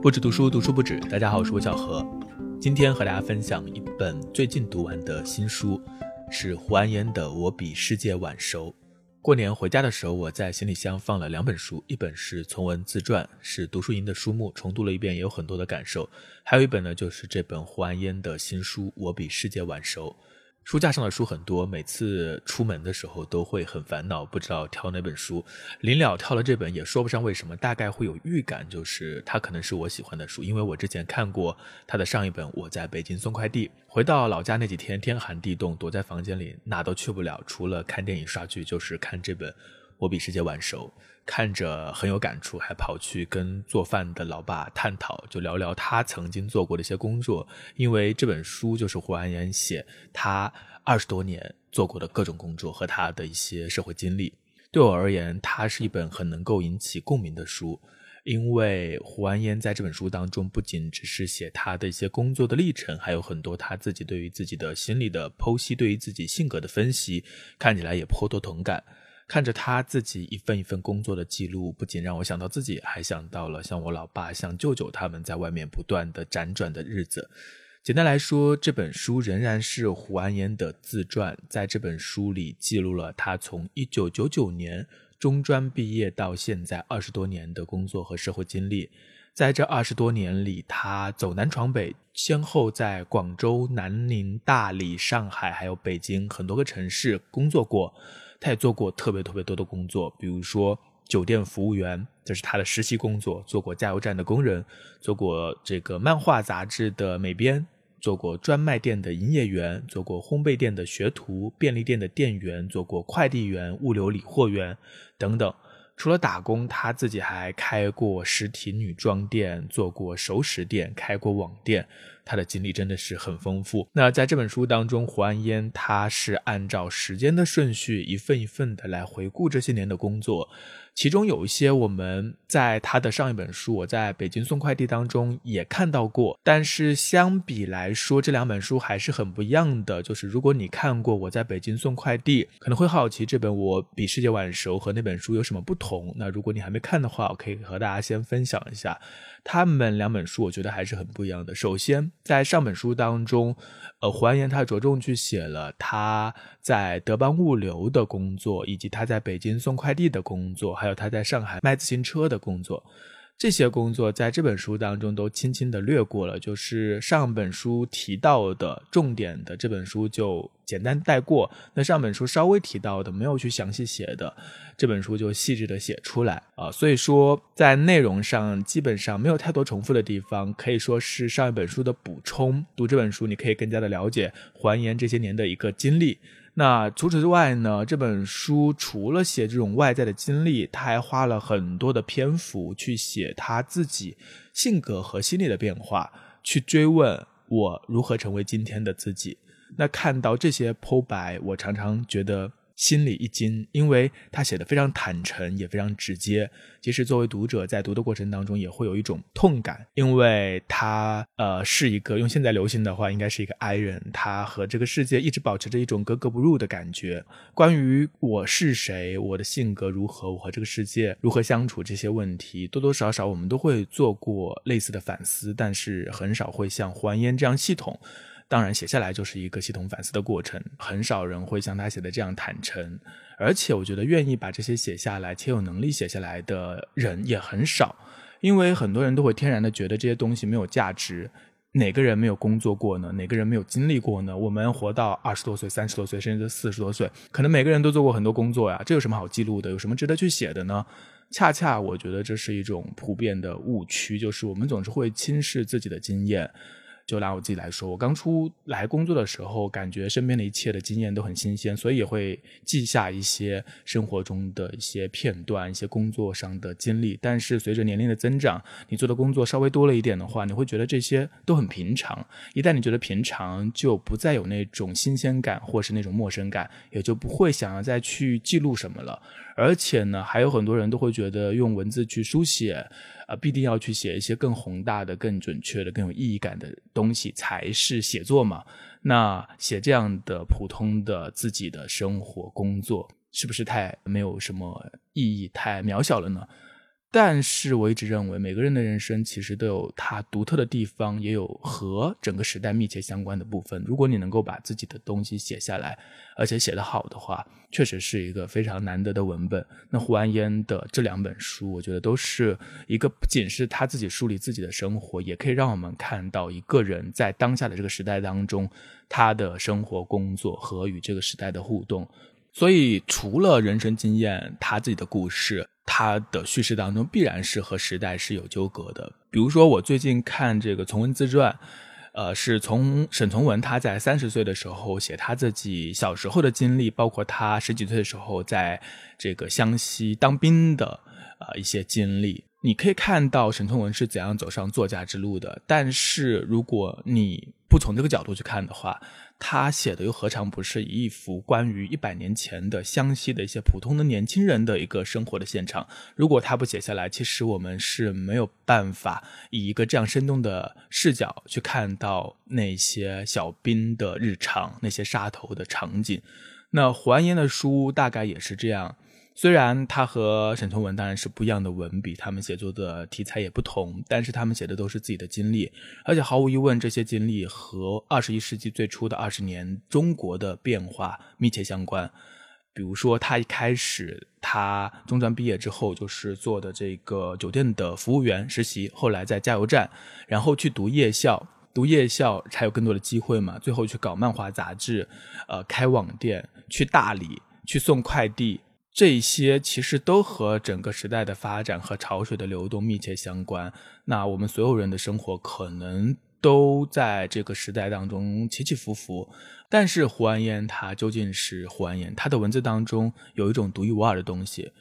不止读书，读书不止。大家好，我是魏小何，今天和大家分享一本最近读完的新书，是胡安烟的《我比世界晚熟》。过年回家的时候，我在行李箱放了两本书，一本是从文自传，是读书营的书目，重读了一遍也有很多的感受；还有一本呢，就是这本胡安烟的新书《我比世界晚熟》。书架上的书很多，每次出门的时候都会很烦恼，不知道挑哪本书。临了挑了这本，也说不上为什么，大概会有预感，就是它可能是我喜欢的书，因为我之前看过他的上一本《我在北京送快递》。回到老家那几天，天寒地冻，躲在房间里哪都去不了，除了看电影刷剧，就是看这本《我比世界晚熟》。看着很有感触，还跑去跟做饭的老爸探讨，就聊聊他曾经做过的一些工作。因为这本书就是胡安岩写他二十多年做过的各种工作和他的一些社会经历。对我而言，它是一本很能够引起共鸣的书。因为胡安岩在这本书当中，不仅只是写他的一些工作的历程，还有很多他自己对于自己的心理的剖析，对于自己性格的分析，看起来也颇多同感。看着他自己一份一份工作的记录，不仅让我想到自己，还想到了像我老爸、像舅舅他们在外面不断的辗转的日子。简单来说，这本书仍然是胡安岩的自传，在这本书里记录了他从一九九九年中专毕业到现在二十多年的工作和社会经历。在这二十多年里，他走南闯北，先后在广州、南宁、大理、上海还有北京很多个城市工作过。他也做过特别特别多的工作，比如说酒店服务员，这是他的实习工作；做过加油站的工人，做过这个漫画杂志的美编，做过专卖店的营业员，做过烘焙店的学徒，便利店的店员，做过快递员、物流理货员等等。除了打工，他自己还开过实体女装店，做过熟食店，开过网店。他的经历真的是很丰富。那在这本书当中，胡安烟他是按照时间的顺序，一份一份的来回顾这些年的工作。其中有一些我们在他的上一本书《我在北京送快递》当中也看到过，但是相比来说，这两本书还是很不一样的。就是如果你看过《我在北京送快递》，可能会好奇这本《我比世界晚熟》和那本书有什么不同。那如果你还没看的话，我可以和大家先分享一下。他们两本书，我觉得还是很不一样的。首先，在上本书当中，呃，胡安岩他着重去写了他在德邦物流的工作，以及他在北京送快递的工作，还有他在上海卖自行车的工作。这些工作在这本书当中都轻轻的略过了，就是上本书提到的重点的，这本书就简单带过。那上本书稍微提到的，没有去详细写的，这本书就细致的写出来啊。所以说，在内容上基本上没有太多重复的地方，可以说是上一本书的补充。读这本书，你可以更加的了解还原这些年的一个经历。那除此之外呢？这本书除了写这种外在的经历，他还花了很多的篇幅去写他自己性格和心理的变化，去追问我如何成为今天的自己。那看到这些剖白，我常常觉得。心里一惊，因为他写的非常坦诚，也非常直接。即使作为读者，在读的过程当中，也会有一种痛感，因为他呃是一个用现在流行的话，应该是一个 I 人，他和这个世界一直保持着一种格格不入的感觉。关于我是谁，我的性格如何，我和这个世界如何相处这些问题，多多少少我们都会做过类似的反思，但是很少会像还烟这样系统。当然，写下来就是一个系统反思的过程，很少人会像他写的这样坦诚，而且我觉得愿意把这些写下来且有能力写下来的人也很少，因为很多人都会天然的觉得这些东西没有价值。哪个人没有工作过呢？哪个人没有经历过呢？我们活到二十多岁、三十多岁，甚至四十多岁，可能每个人都做过很多工作呀，这有什么好记录的？有什么值得去写的呢？恰恰我觉得这是一种普遍的误区，就是我们总是会轻视自己的经验。就拿我自己来说，我刚出来工作的时候，感觉身边的一切的经验都很新鲜，所以也会记下一些生活中的一些片段、一些工作上的经历。但是随着年龄的增长，你做的工作稍微多了一点的话，你会觉得这些都很平常。一旦你觉得平常，就不再有那种新鲜感或是那种陌生感，也就不会想要再去记录什么了。而且呢，还有很多人都会觉得用文字去书写。啊，必定要去写一些更宏大的、更准确的、更有意义感的东西才是写作嘛？那写这样的普通的自己的生活、工作，是不是太没有什么意义、太渺小了呢？但是我一直认为，每个人的人生其实都有他独特的地方，也有和整个时代密切相关的部分。如果你能够把自己的东西写下来，而且写得好的话，确实是一个非常难得的文本。那胡安烟的这两本书，我觉得都是一个不仅是他自己梳理自己的生活，也可以让我们看到一个人在当下的这个时代当中，他的生活、工作和与这个时代的互动。所以，除了人生经验，他自己的故事。他的叙事当中必然是和时代是有纠葛的。比如说，我最近看这个《从文自传》，呃，是从沈从文他在三十岁的时候写他自己小时候的经历，包括他十几岁的时候在这个湘西当兵的呃一些经历。你可以看到沈从文是怎样走上作家之路的。但是，如果你不从这个角度去看的话，他写的又何尝不是一幅关于一百年前的湘西的一些普通的年轻人的一个生活的现场？如果他不写下来，其实我们是没有办法以一个这样生动的视角去看到那些小兵的日常、那些杀头的场景。那胡安烟的书大概也是这样。虽然他和沈从文当然是不一样的文笔，他们写作的题材也不同，但是他们写的都是自己的经历，而且毫无疑问，这些经历和二十一世纪最初的二十年中国的变化密切相关。比如说，他一开始他中专毕业之后就是做的这个酒店的服务员实习，后来在加油站，然后去读夜校，读夜校才有更多的机会嘛。最后去搞漫画杂志，呃，开网店，去大理去送快递。这些其实都和整个时代的发展和潮水的流动密切相关。那我们所有人的生活可能都在这个时代当中起起伏伏。但是胡安烟他究竟是胡安烟，他的文字当中有一种独一无二的东西。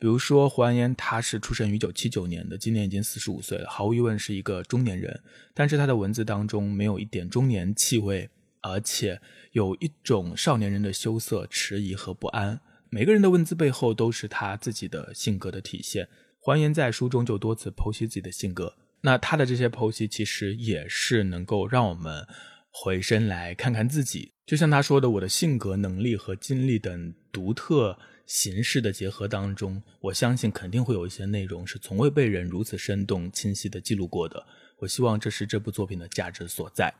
比如说胡安烟，他是出生于一九七九年的，今年已经四十五岁了，毫无疑问是一个中年人。但是他的文字当中没有一点中年气味，而且有一种少年人的羞涩、迟疑和不安。每个人的文字背后都是他自己的性格的体现。黄岩在书中就多次剖析自己的性格，那他的这些剖析其实也是能够让我们回身来看看自己。就像他说的：“我的性格、能力和经历等独特形式的结合当中，我相信肯定会有一些内容是从未被人如此生动、清晰的记录过的。我希望这是这部作品的价值所在。”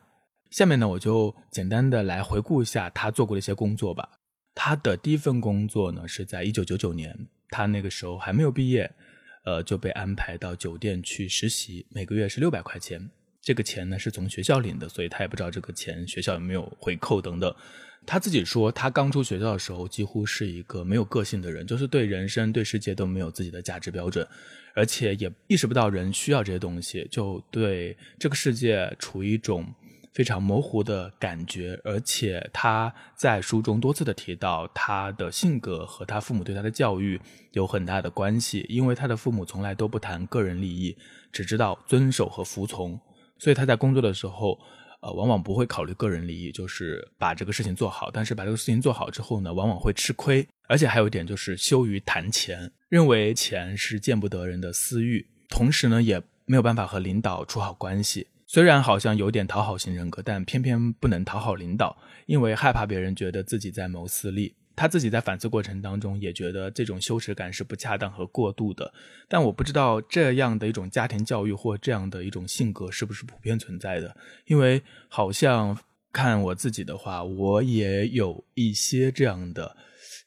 下面呢，我就简单的来回顾一下他做过的一些工作吧。他的第一份工作呢，是在一九九九年，他那个时候还没有毕业，呃，就被安排到酒店去实习，每个月是六百块钱。这个钱呢是从学校领的，所以他也不知道这个钱学校有没有回扣等等。他自己说，他刚出学校的时候，几乎是一个没有个性的人，就是对人生、对世界都没有自己的价值标准，而且也意识不到人需要这些东西，就对这个世界处于一种。非常模糊的感觉，而且他在书中多次的提到，他的性格和他父母对他的教育有很大的关系，因为他的父母从来都不谈个人利益，只知道遵守和服从，所以他在工作的时候，呃，往往不会考虑个人利益，就是把这个事情做好。但是把这个事情做好之后呢，往往会吃亏，而且还有一点就是羞于谈钱，认为钱是见不得人的私欲，同时呢，也没有办法和领导处好关系。虽然好像有点讨好型人格，但偏偏不能讨好领导，因为害怕别人觉得自己在谋私利。他自己在反思过程当中也觉得这种羞耻感是不恰当和过度的。但我不知道这样的一种家庭教育或这样的一种性格是不是普遍存在的，因为好像看我自己的话，我也有一些这样的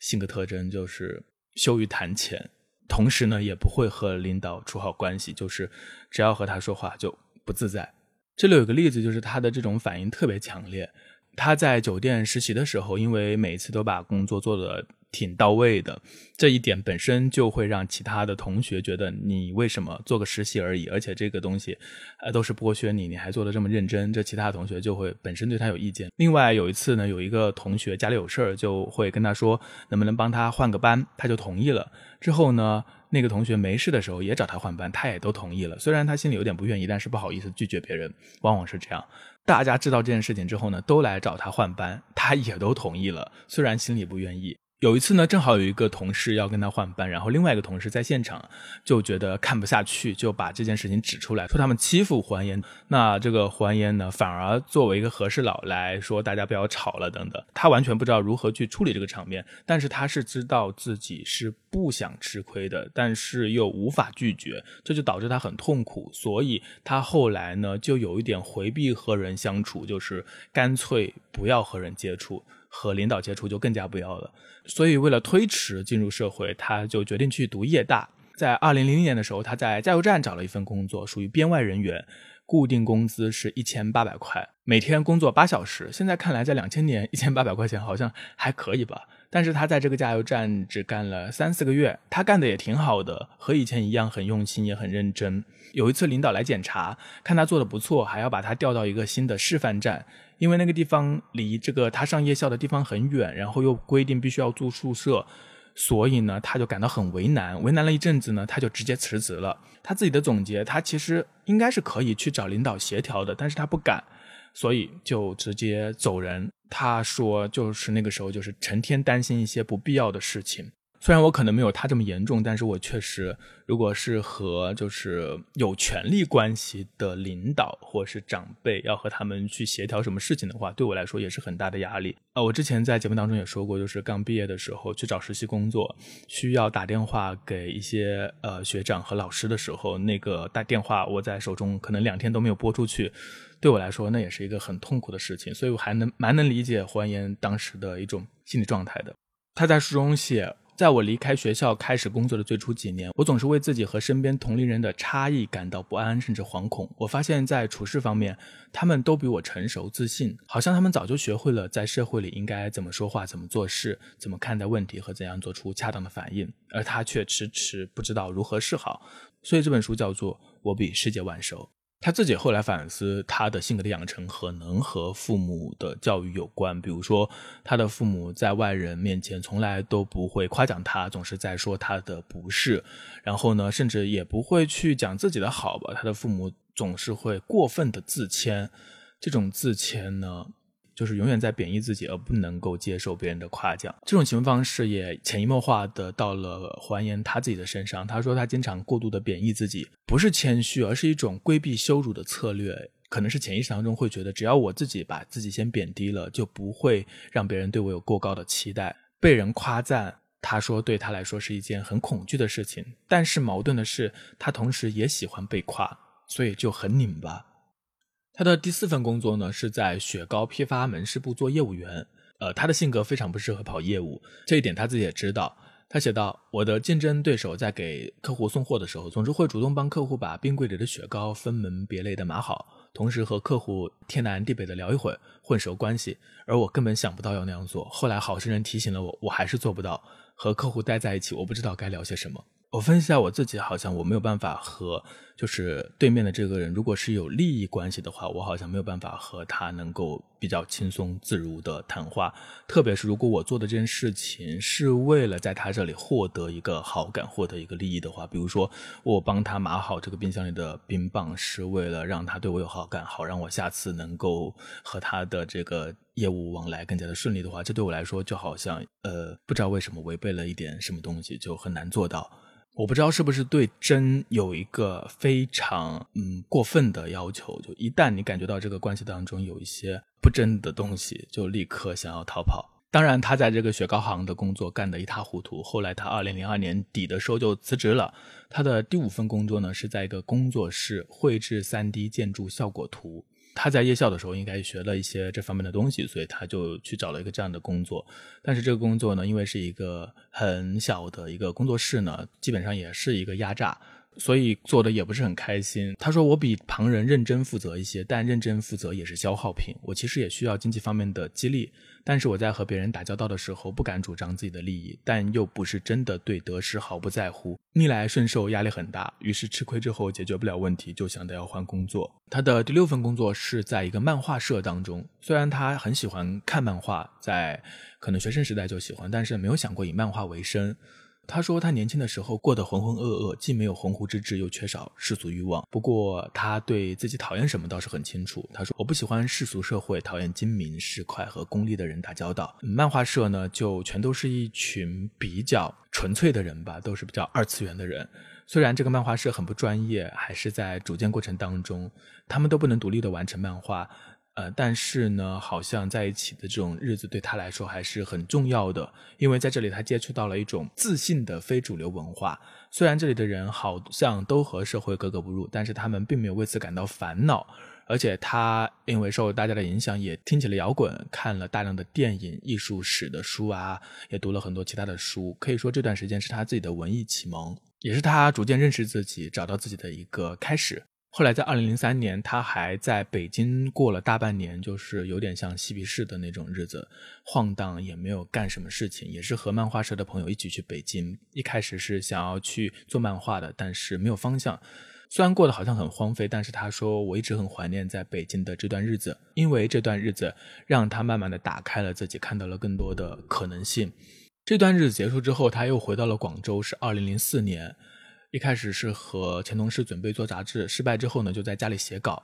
性格特征，就是羞于谈钱，同时呢也不会和领导处好关系，就是只要和他说话就不自在。这里有个例子，就是他的这种反应特别强烈。他在酒店实习的时候，因为每次都把工作做的挺到位的，这一点本身就会让其他的同学觉得你为什么做个实习而已，而且这个东西，呃，都是剥削你，你还做的这么认真，这其他同学就会本身对他有意见。另外有一次呢，有一个同学家里有事儿，就会跟他说能不能帮他换个班，他就同意了。之后呢？那个同学没事的时候也找他换班，他也都同意了。虽然他心里有点不愿意，但是不好意思拒绝别人，往往是这样。大家知道这件事情之后呢，都来找他换班，他也都同意了，虽然心里不愿意。有一次呢，正好有一个同事要跟他换班，然后另外一个同事在现场就觉得看不下去，就把这件事情指出来，说他们欺负胡安烟。那这个胡安烟呢，反而作为一个和事佬来说，大家不要吵了等等。他完全不知道如何去处理这个场面，但是他是知道自己是不想吃亏的，但是又无法拒绝，这就导致他很痛苦。所以他后来呢，就有一点回避和人相处，就是干脆不要和人接触，和领导接触就更加不要了。所以为了推迟进入社会，他就决定去读夜大。在二零零零年的时候，他在加油站找了一份工作，属于编外人员。固定工资是一千八百块，每天工作八小时。现在看来，在两千年，一千八百块钱好像还可以吧。但是他在这个加油站只干了三四个月，他干的也挺好的，和以前一样很用心，也很认真。有一次领导来检查，看他做的不错，还要把他调到一个新的示范站，因为那个地方离这个他上夜校的地方很远，然后又规定必须要住宿舍。所以呢，他就感到很为难，为难了一阵子呢，他就直接辞职了。他自己的总结，他其实应该是可以去找领导协调的，但是他不敢，所以就直接走人。他说，就是那个时候，就是成天担心一些不必要的事情。虽然我可能没有他这么严重，但是我确实，如果是和就是有权力关系的领导或是长辈，要和他们去协调什么事情的话，对我来说也是很大的压力。呃，我之前在节目当中也说过，就是刚毕业的时候去找实习工作，需要打电话给一些呃学长和老师的时候，那个打电话我在手中可能两天都没有拨出去，对我来说那也是一个很痛苦的事情，所以我还能蛮能理解黄岩当时的一种心理状态的。他在书中写。在我离开学校开始工作的最初几年，我总是为自己和身边同龄人的差异感到不安，甚至惶恐。我发现，在处事方面，他们都比我成熟、自信，好像他们早就学会了在社会里应该怎么说话、怎么做事、怎么看待问题和怎样做出恰当的反应，而他却迟迟不知道如何是好。所以这本书叫做《我比世界晚熟》。他自己后来反思，他的性格的养成可能和父母的教育有关。比如说，他的父母在外人面前从来都不会夸奖他，总是在说他的不是。然后呢，甚至也不会去讲自己的好吧。他的父母总是会过分的自谦，这种自谦呢。就是永远在贬义自己，而不能够接受别人的夸奖。这种行为方式也潜移默化的到了还原他自己的身上。他说他经常过度的贬义自己，不是谦虚，而是一种规避羞辱的策略。可能是潜意识当中会觉得，只要我自己把自己先贬低了，就不会让别人对我有过高的期待。被人夸赞，他说对他来说是一件很恐惧的事情。但是矛盾的是，他同时也喜欢被夸，所以就很拧巴。他的第四份工作呢，是在雪糕批发门市部做业务员。呃，他的性格非常不适合跑业务，这一点他自己也知道。他写道：“我的竞争对手在给客户送货的时候，总是会主动帮客户把冰柜里的雪糕分门别类的码好，同时和客户天南地北的聊一会儿，混熟关系。而我根本想不到要那样做。后来好心人提醒了我，我还是做不到。和客户待在一起，我不知道该聊些什么。”我分析下我自己，好像我没有办法和就是对面的这个人，如果是有利益关系的话，我好像没有办法和他能够比较轻松自如的谈话。特别是如果我做的这件事情是为了在他这里获得一个好感、获得一个利益的话，比如说我帮他码好这个冰箱里的冰棒，是为了让他对我有好感，好让我下次能够和他的这个业务往来更加的顺利的话，这对我来说就好像呃，不知道为什么违背了一点什么东西，就很难做到。我不知道是不是对真有一个非常嗯过分的要求，就一旦你感觉到这个关系当中有一些不真的东西，就立刻想要逃跑。当然，他在这个雪糕行的工作干得一塌糊涂，后来他二零零二年底的时候就辞职了。他的第五份工作呢是在一个工作室绘制三 D 建筑效果图。他在夜校的时候应该学了一些这方面的东西，所以他就去找了一个这样的工作。但是这个工作呢，因为是一个很小的一个工作室呢，基本上也是一个压榨。所以做的也不是很开心。他说：“我比旁人认真负责一些，但认真负责也是消耗品。我其实也需要经济方面的激励，但是我在和别人打交道的时候，不敢主张自己的利益，但又不是真的对得失毫不在乎，逆来顺受压力很大。于是吃亏之后解决不了问题，就想着要换工作。他的第六份工作是在一个漫画社当中，虽然他很喜欢看漫画，在可能学生时代就喜欢，但是没有想过以漫画为生。”他说，他年轻的时候过得浑浑噩噩，既没有鸿鹄之志，又缺少世俗欲望。不过，他对自己讨厌什么倒是很清楚。他说：“我不喜欢世俗社会，讨厌精明、市侩和功利的人打交道。漫画社呢，就全都是一群比较纯粹的人吧，都是比较二次元的人。虽然这个漫画社很不专业，还是在组建过程当中，他们都不能独立的完成漫画。”呃，但是呢，好像在一起的这种日子对他来说还是很重要的，因为在这里他接触到了一种自信的非主流文化。虽然这里的人好像都和社会格格不入，但是他们并没有为此感到烦恼。而且他因为受大家的影响，也听起了摇滚，看了大量的电影、艺术史的书啊，也读了很多其他的书。可以说这段时间是他自己的文艺启蒙，也是他逐渐认识自己、找到自己的一个开始。后来在二零零三年，他还在北京过了大半年，就是有点像嬉皮士的那种日子，晃荡也没有干什么事情，也是和漫画社的朋友一起去北京。一开始是想要去做漫画的，但是没有方向。虽然过得好像很荒废，但是他说我一直很怀念在北京的这段日子，因为这段日子让他慢慢的打开了自己，看到了更多的可能性。这段日子结束之后，他又回到了广州，是二零零四年。一开始是和前同事准备做杂志，失败之后呢，就在家里写稿。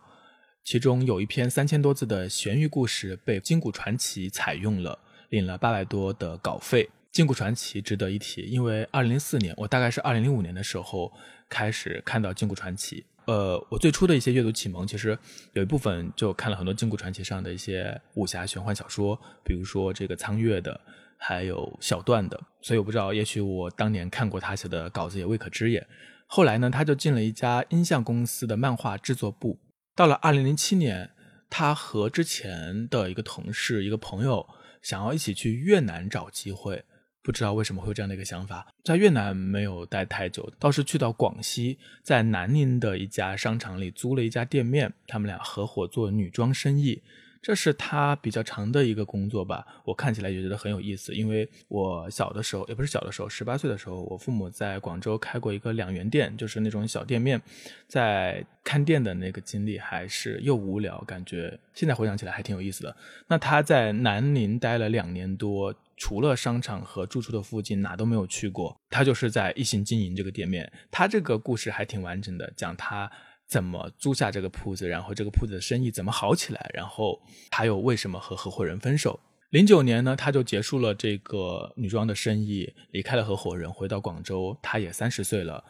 其中有一篇三千多字的悬疑故事被金谷传奇采用了，领了八百多的稿费。金谷传奇值得一提，因为二零零四年，我大概是二零零五年的时候。开始看到金谷传奇，呃，我最初的一些阅读启蒙，其实有一部分就看了很多金谷传奇上的一些武侠玄幻小说，比如说这个苍月的，还有小段的。所以我不知道，也许我当年看过他写的稿子也未可知也。后来呢，他就进了一家音像公司的漫画制作部。到了二零零七年，他和之前的一个同事、一个朋友，想要一起去越南找机会。不知道为什么会有这样的一个想法，在越南没有待太久，倒是去到广西，在南宁的一家商场里租了一家店面，他们俩合伙做女装生意。这是他比较长的一个工作吧，我看起来也觉得很有意思。因为我小的时候，也不是小的时候，十八岁的时候，我父母在广州开过一个两元店，就是那种小店面，在看店的那个经历还是又无聊，感觉现在回想起来还挺有意思的。那他在南宁待了两年多，除了商场和住处的附近，哪都没有去过。他就是在一心经营这个店面。他这个故事还挺完整的，讲他。怎么租下这个铺子，然后这个铺子的生意怎么好起来，然后他又为什么和合伙人分手？零九年呢，他就结束了这个女装的生意，离开了合伙人，回到广州。他也三十岁了，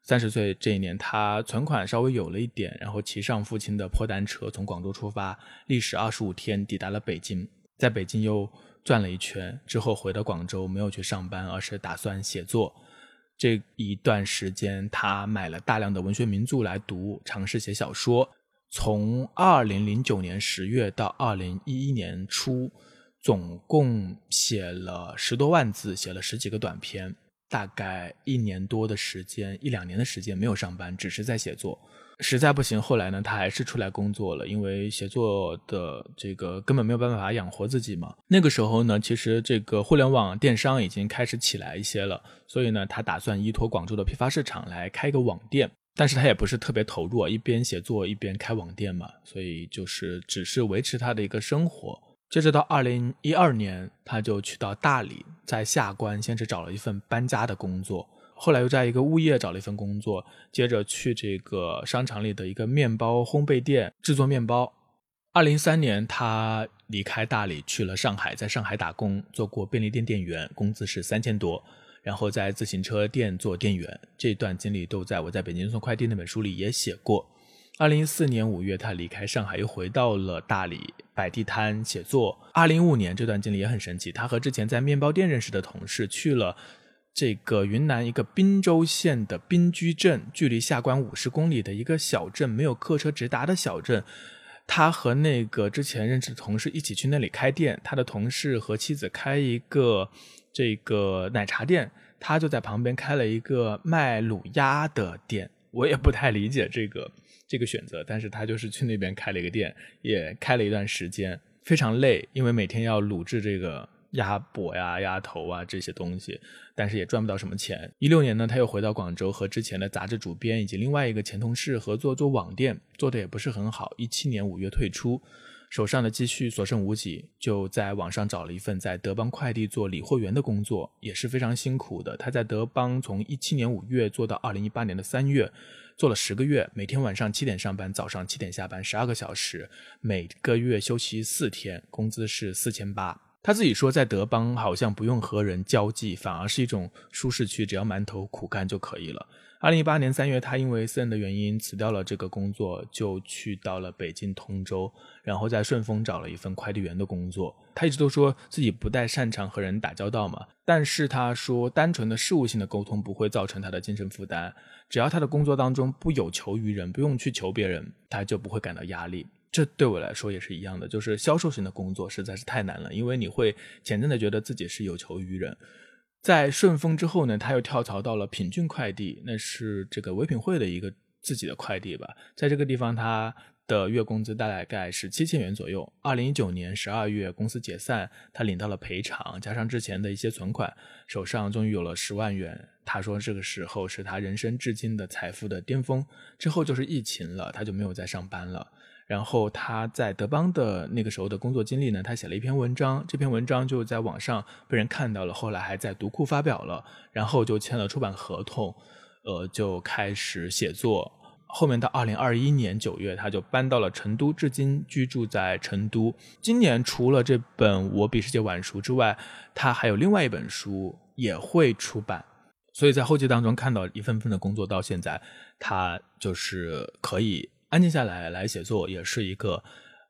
三十岁这一年，他存款稍微有了一点，然后骑上父亲的破单车，从广州出发，历时二十五天抵达了北京，在北京又转了一圈，之后回到广州，没有去上班，而是打算写作。这一段时间，他买了大量的文学名著来读，尝试写小说。从二零零九年十月到二零一一年初，总共写了十多万字，写了十几个短篇，大概一年多的时间，一两年的时间没有上班，只是在写作。实在不行，后来呢，他还是出来工作了，因为写作的这个根本没有办法养活自己嘛。那个时候呢，其实这个互联网电商已经开始起来一些了，所以呢，他打算依托广州的批发市场来开个网店，但是他也不是特别投入，一边写作一边开网店嘛，所以就是只是维持他的一个生活。接着到二零一二年，他就去到大理，在下关先是找了一份搬家的工作。后来又在一个物业找了一份工作，接着去这个商场里的一个面包烘焙店制作面包。二零一三年，他离开大理去了上海，在上海打工，做过便利店店员，工资是三千多。然后在自行车店做店员，这段经历都在我在北京送快递那本书里也写过。二零一四年五月，他离开上海，又回到了大理摆地摊写作。二零一五年这段经历也很神奇，他和之前在面包店认识的同事去了。这个云南一个滨州县的滨居镇，距离下关五十公里的一个小镇，没有客车直达的小镇。他和那个之前认识的同事一起去那里开店。他的同事和妻子开一个这个奶茶店，他就在旁边开了一个卖卤鸭的店。我也不太理解这个 这个选择，但是他就是去那边开了一个店，也开了一段时间，非常累，因为每天要卤制这个。鸭脖呀、鸭头啊这些东西，但是也赚不到什么钱。一六年呢，他又回到广州，和之前的杂志主编以及另外一个前同事合作做网店，做的也不是很好。一七年五月退出，手上的积蓄所剩无几，就在网上找了一份在德邦快递做理货员的工作，也是非常辛苦的。他在德邦从一七年五月做到二零一八年的三月，做了十个月，每天晚上七点上班，早上七点下班，十二个小时，每个月休息四天，工资是四千八。他自己说，在德邦好像不用和人交际，反而是一种舒适区，只要埋头苦干就可以了。二零一八年三月，他因为私人的原因辞掉了这个工作，就去到了北京通州，然后在顺丰找了一份快递员的工作。他一直都说自己不太擅长和人打交道嘛，但是他说，单纯的事务性的沟通不会造成他的精神负担，只要他的工作当中不有求于人，不用去求别人，他就不会感到压力。这对我来说也是一样的，就是销售型的工作实在是太难了，因为你会潜在的觉得自己是有求于人。在顺丰之后呢，他又跳槽到了品骏快递，那是这个唯品会的一个自己的快递吧。在这个地方，他的月工资大概是七千元左右。二零一九年十二月，公司解散，他领到了赔偿，加上之前的一些存款，手上终于有了十万元。他说这个时候是他人生至今的财富的巅峰。之后就是疫情了，他就没有再上班了。然后他在德邦的那个时候的工作经历呢，他写了一篇文章，这篇文章就在网上被人看到了，后来还在读库发表了，然后就签了出版合同，呃，就开始写作。后面到二零二一年九月，他就搬到了成都，至今居住在成都。今年除了这本《我比世界晚熟》之外，他还有另外一本书也会出版，所以在后期当中看到一份份的工作，到现在他就是可以。安静下来来写作也是一个，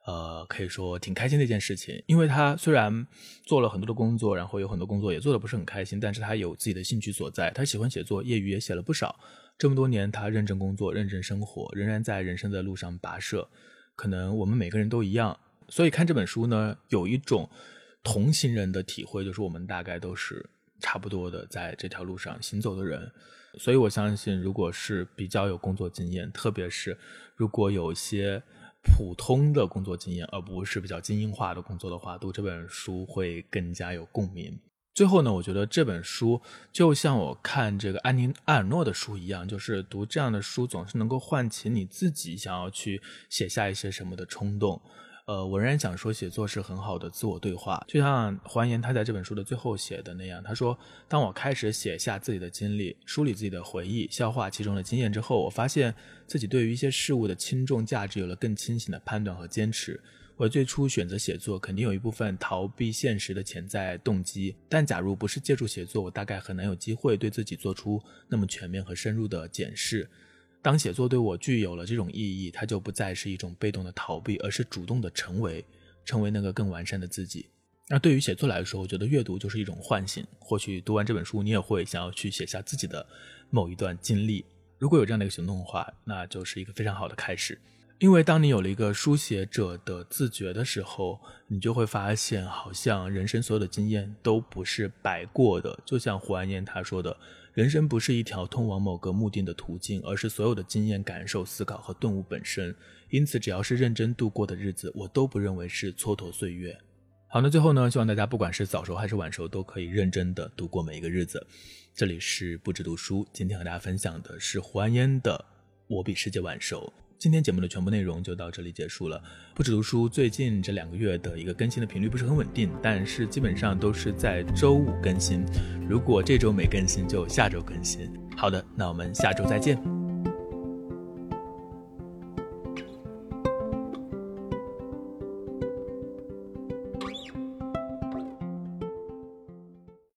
呃，可以说挺开心的一件事情。因为他虽然做了很多的工作，然后有很多工作也做的不是很开心，但是他有自己的兴趣所在。他喜欢写作，业余也写了不少。这么多年，他认真工作，认真生活，仍然在人生的路上跋涉。可能我们每个人都一样，所以看这本书呢，有一种同行人的体会，就是我们大概都是差不多的在这条路上行走的人。所以我相信，如果是比较有工作经验，特别是如果有一些普通的工作经验，而不是比较精英化的工作的话，读这本书会更加有共鸣。最后呢，我觉得这本书就像我看这个安妮埃尔诺的书一样，就是读这样的书总是能够唤起你自己想要去写下一些什么的冲动。呃，我仍然想说，写作是很好的自我对话，就像黄岩他在这本书的最后写的那样，他说：“当我开始写下自己的经历，梳理自己的回忆，消化其中的经验之后，我发现自己对于一些事物的轻重价值有了更清醒的判断和坚持。我最初选择写作，肯定有一部分逃避现实的潜在动机，但假如不是借助写作，我大概很难有机会对自己做出那么全面和深入的检视。”当写作对我具有了这种意义，它就不再是一种被动的逃避，而是主动的成为，成为那个更完善的自己。那对于写作来说，我觉得阅读就是一种唤醒。或许读完这本书，你也会想要去写下自己的某一段经历。如果有这样的一个行动的话，那就是一个非常好的开始。因为当你有了一个书写者的自觉的时候，你就会发现，好像人生所有的经验都不是白过的。就像胡安燕他说的。人生不是一条通往某个目的的途径，而是所有的经验、感受、思考和顿悟本身。因此，只要是认真度过的日子，我都不认为是蹉跎岁月。好，那最后呢，希望大家不管是早熟还是晚熟，都可以认真的度过每一个日子。这里是不止读书，今天和大家分享的是胡安烟的《我比世界晚熟》。今天节目的全部内容就到这里结束了。不止读书最近这两个月的一个更新的频率不是很稳定，但是基本上都是在周五更新。如果这周没更新，就下周更新。好的，那我们下周再见。